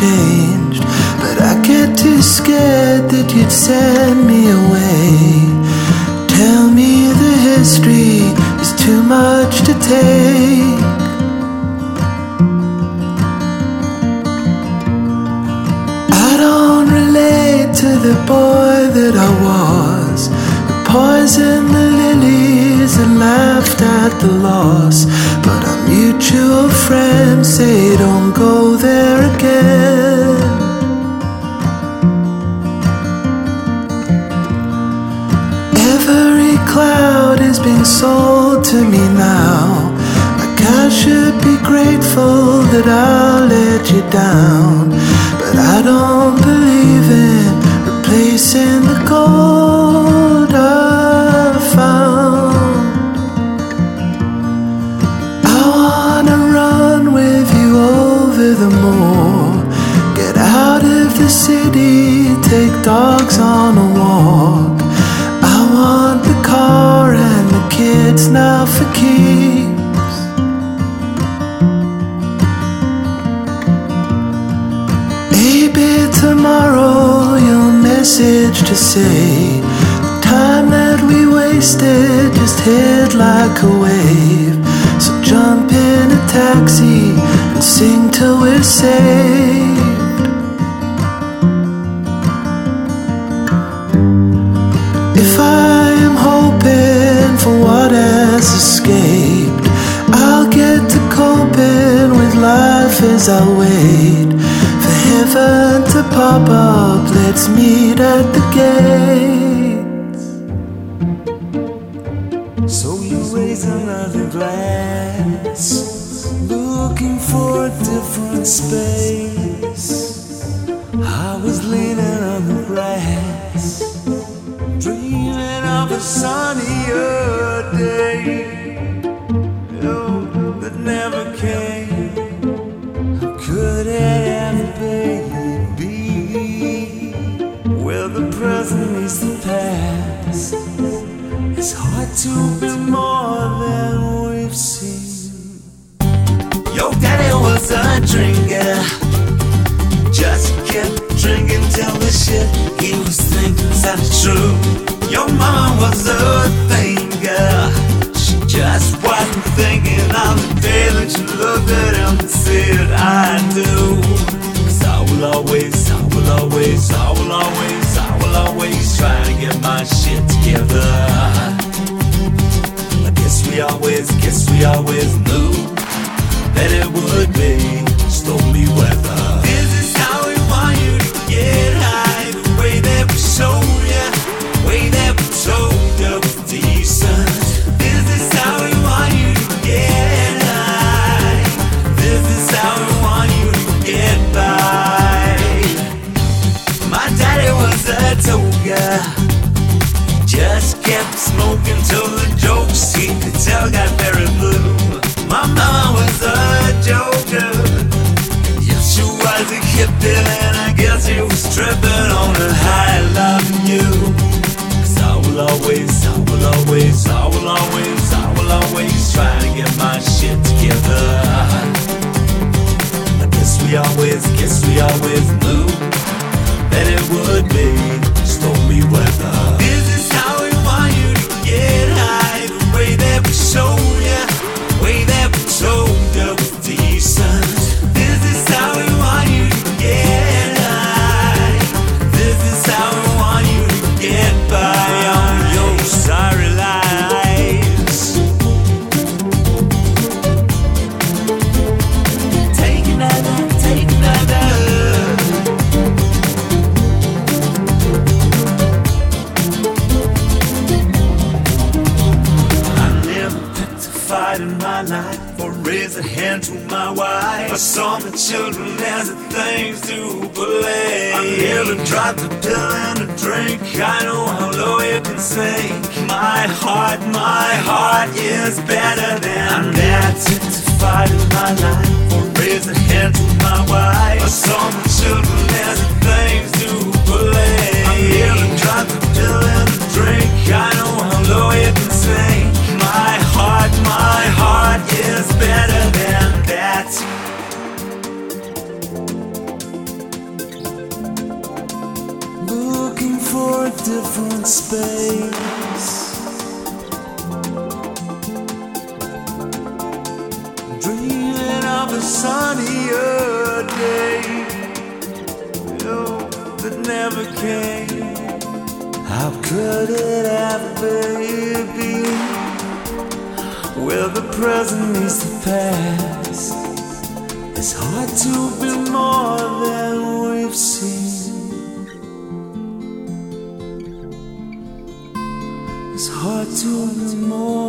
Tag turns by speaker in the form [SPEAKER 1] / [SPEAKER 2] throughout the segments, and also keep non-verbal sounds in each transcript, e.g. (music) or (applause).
[SPEAKER 1] Changed, but I get too scared that you'd send me away. Tell me the history is too much to take. I don't relate to the boy that I was, who poisoned the lilies and laughed at the loss. But mutual friends say don't go there again. Every cloud is being sold to me now. Like I should be grateful that I'll let you down. But I don't believe in replacing the gold take dogs on a walk. I want the car and the kids now for keeps. Maybe tomorrow you'll message to say the time that we wasted just hit like a wave. So jump in a taxi and sing till we're saved. Life as I wait for heaven to pop up. Let's meet at the gates. So you raise another glass, looking for a different space. To be more than we've seen. Your daddy was a drinker. Just kept drinking till the shit he was thinking sounded true. Your mama was a thinker. She just wasn't thinking of the day that you looked at him and said, I do. Cause I will always, I will always, I will always, I will always try to get my shit together. Guess we always, guess we always knew that it would be stormy weather. Could got very blue. My mama was a joker. Yes, she was a hippie, and I guess she was tripping on a high loving you. Cause I will always, I will always, I will always, I will always try to get my shit together. I guess we always, guess we always It's hard to
[SPEAKER 2] know.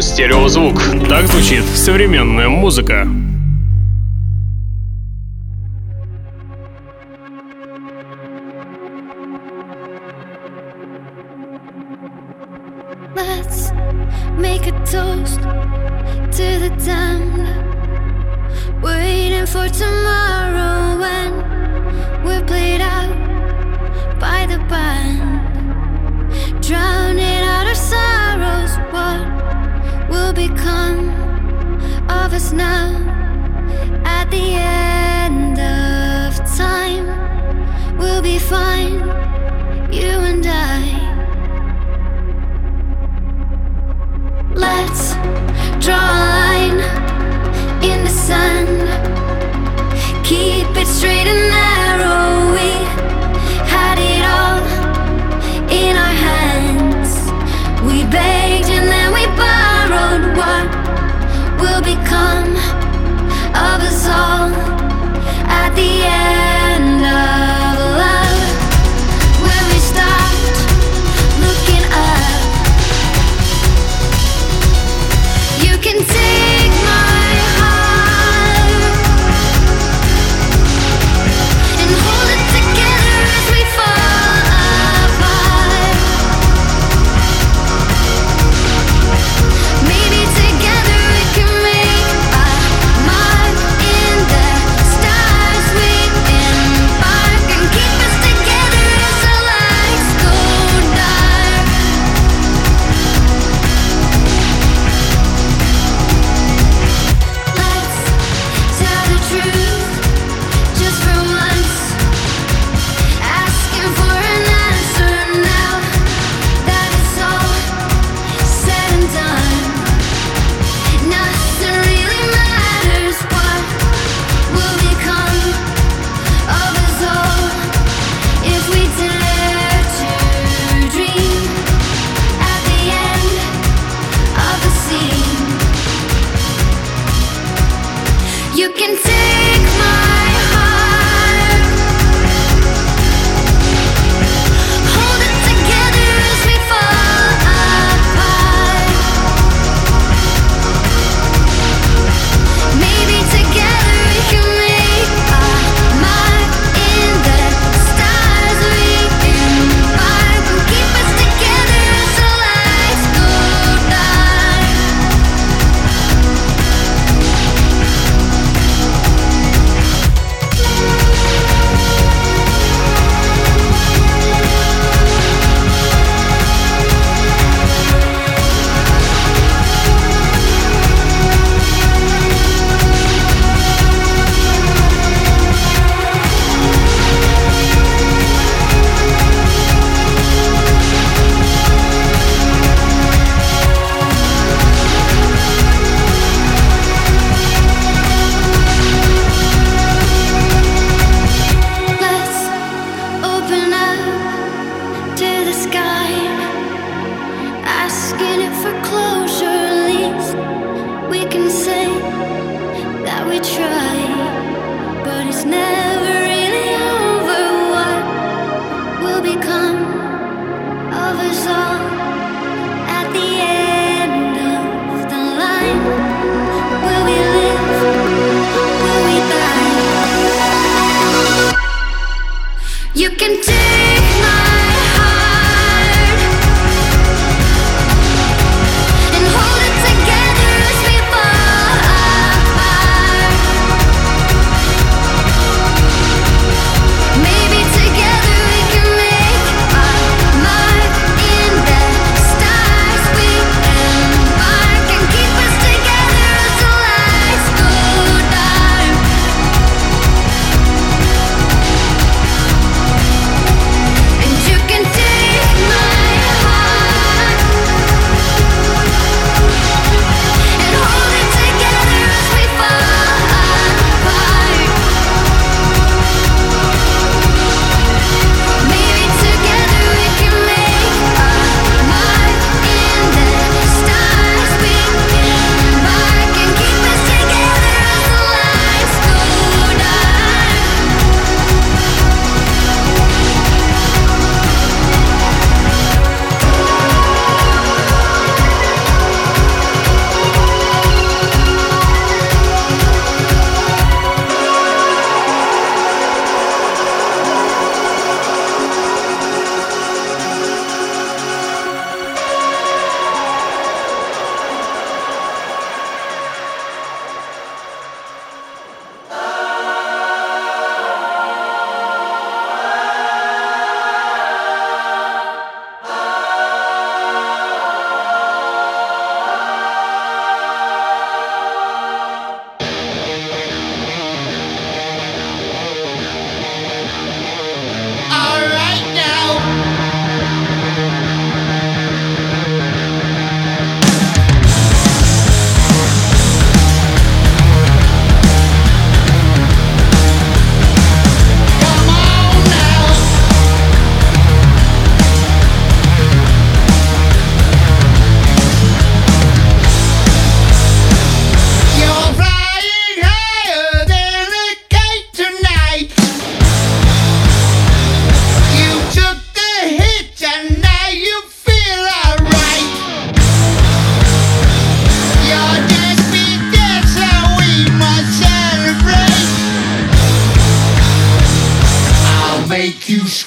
[SPEAKER 2] радио «Стереозвук». Так звучит современная музыка.
[SPEAKER 3] now at the end of time. We'll be fine, you and I. Let's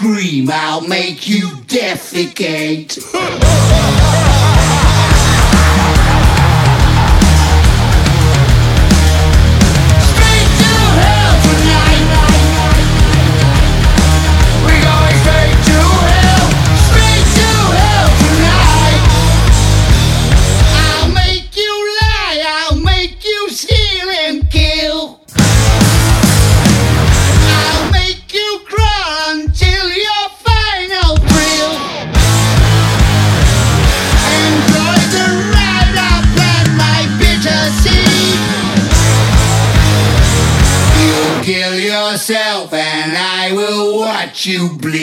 [SPEAKER 4] you make you to (laughs) hell tonight.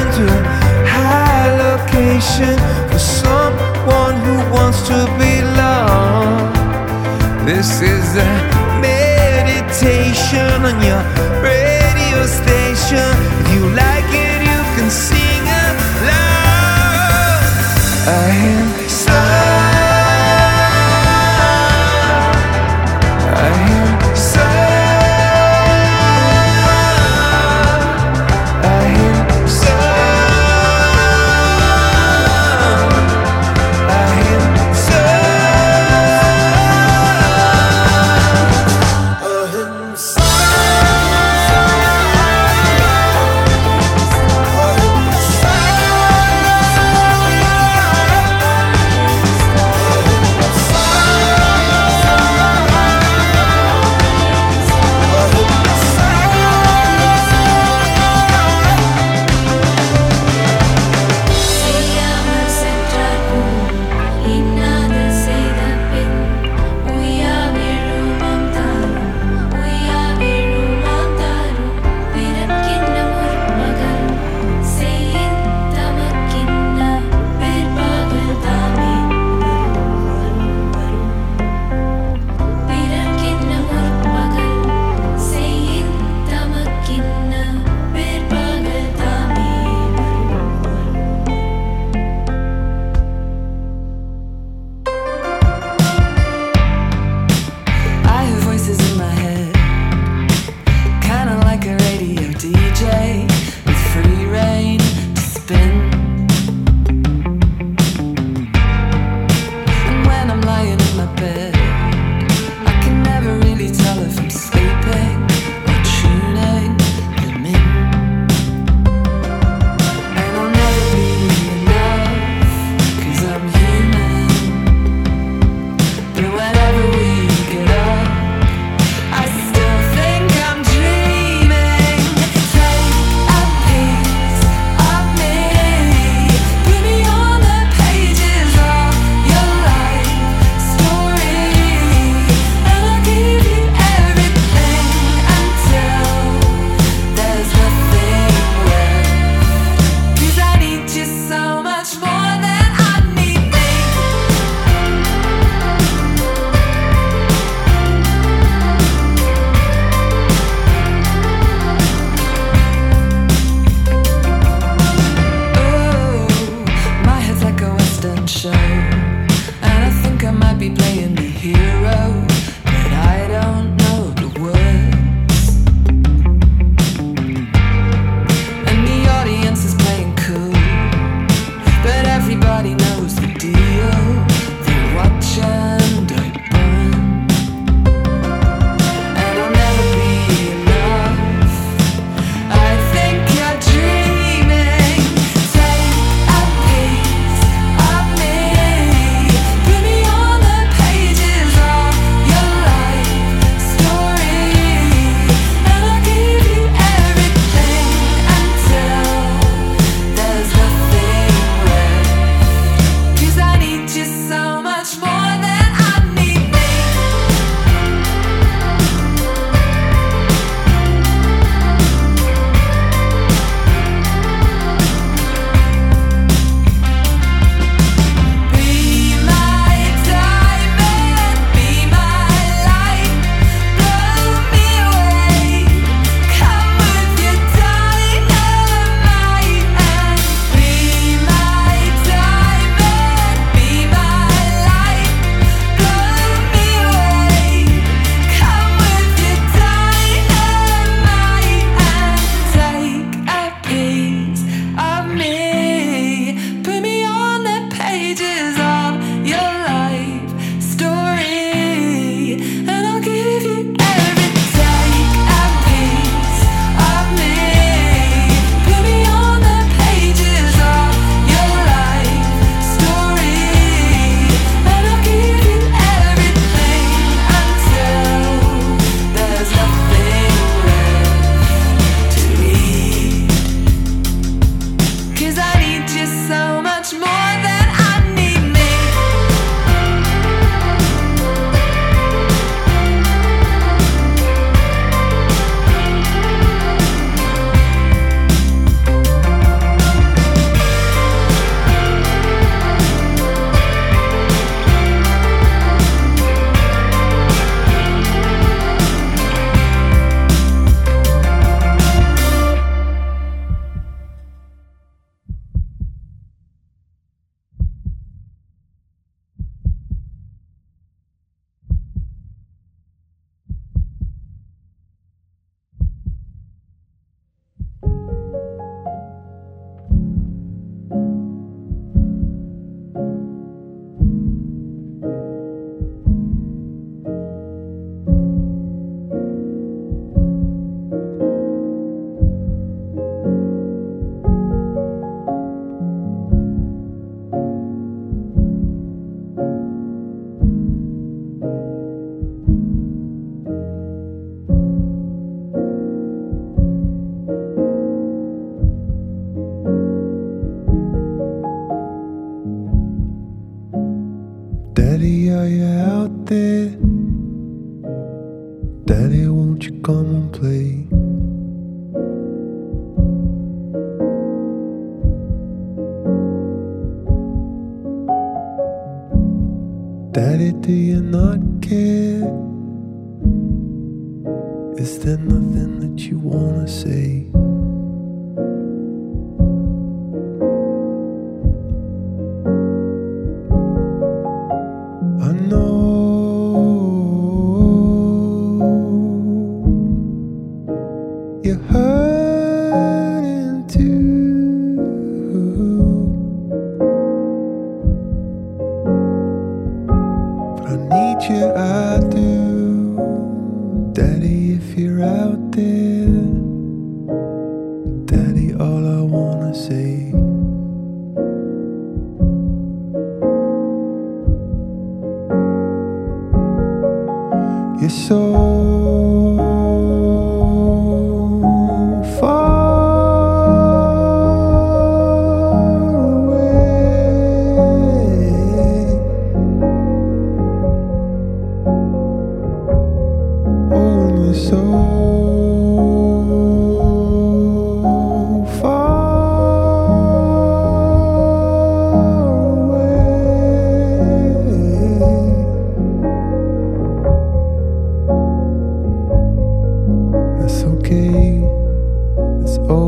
[SPEAKER 5] into a high location for someone who wants to be loved. This is
[SPEAKER 6] a
[SPEAKER 7] meditation on your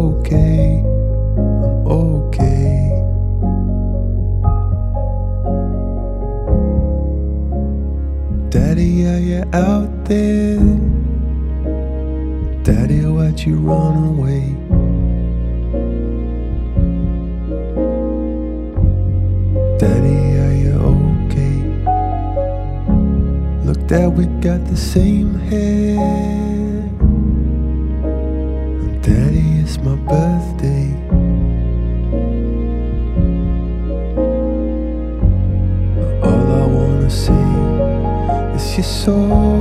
[SPEAKER 7] okay, I'm okay. Daddy, are you out there? Daddy, why'd you run away? Daddy, are you okay? Look, Dad, we got the same head. soul.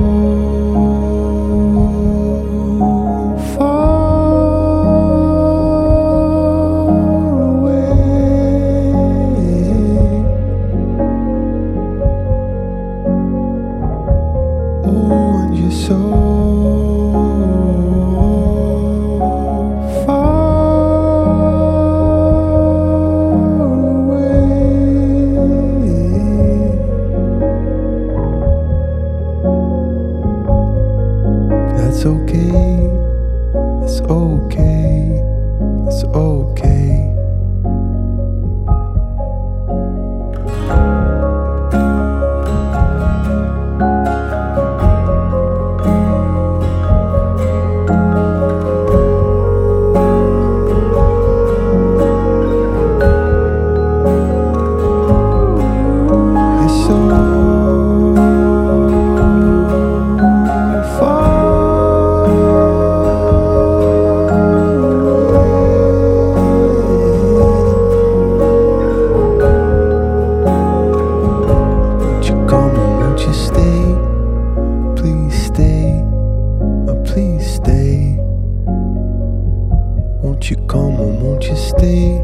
[SPEAKER 7] day,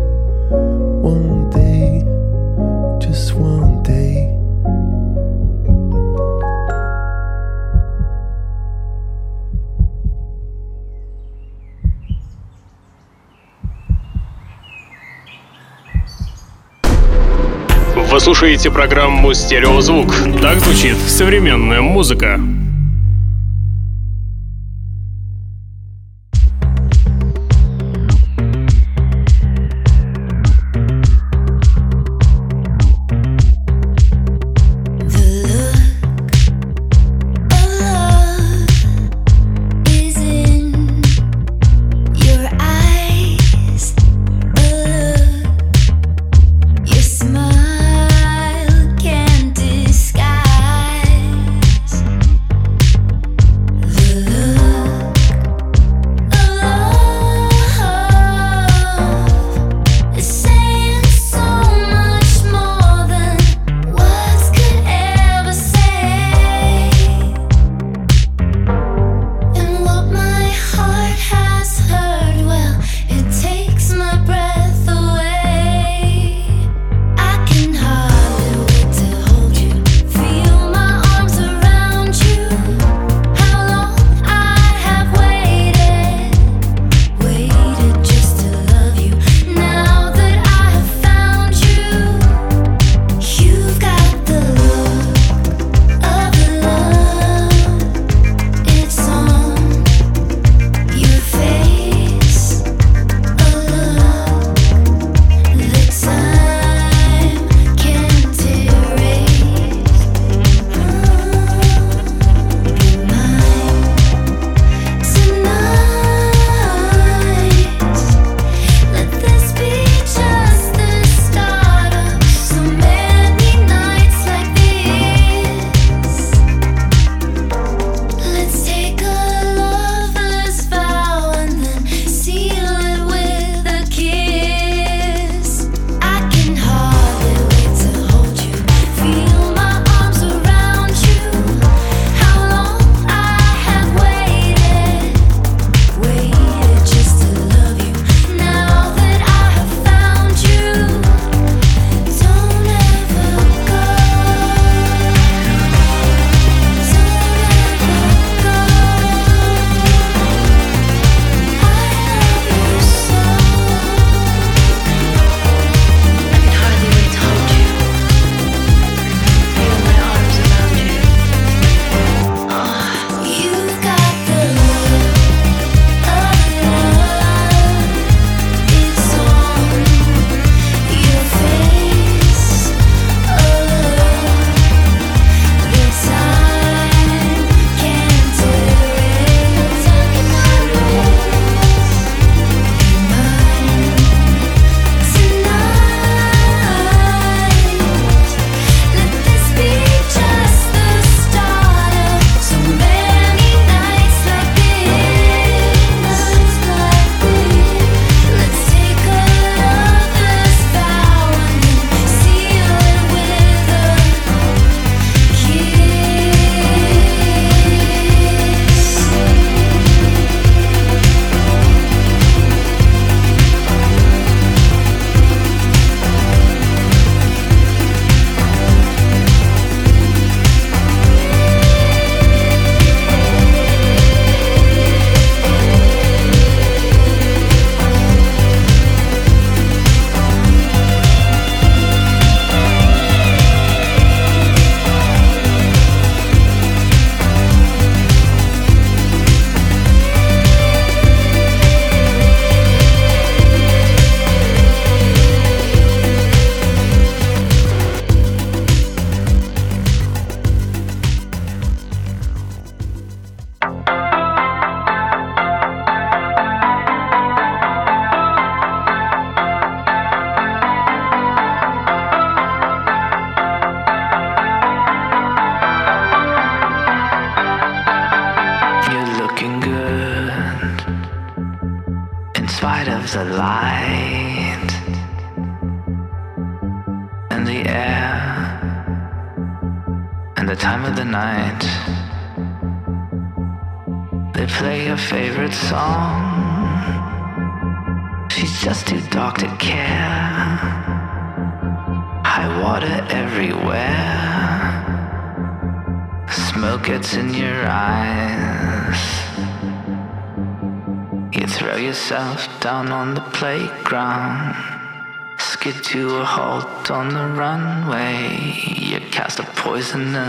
[SPEAKER 7] one day, just one day. Вы слушаете программу «Стереозвук». Так звучит современная музыка.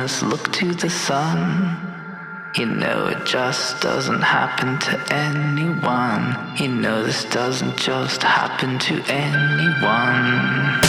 [SPEAKER 7] Poisonous look to the sun. You know it just doesn't happen to anyone. You know this doesn't just happen to anyone.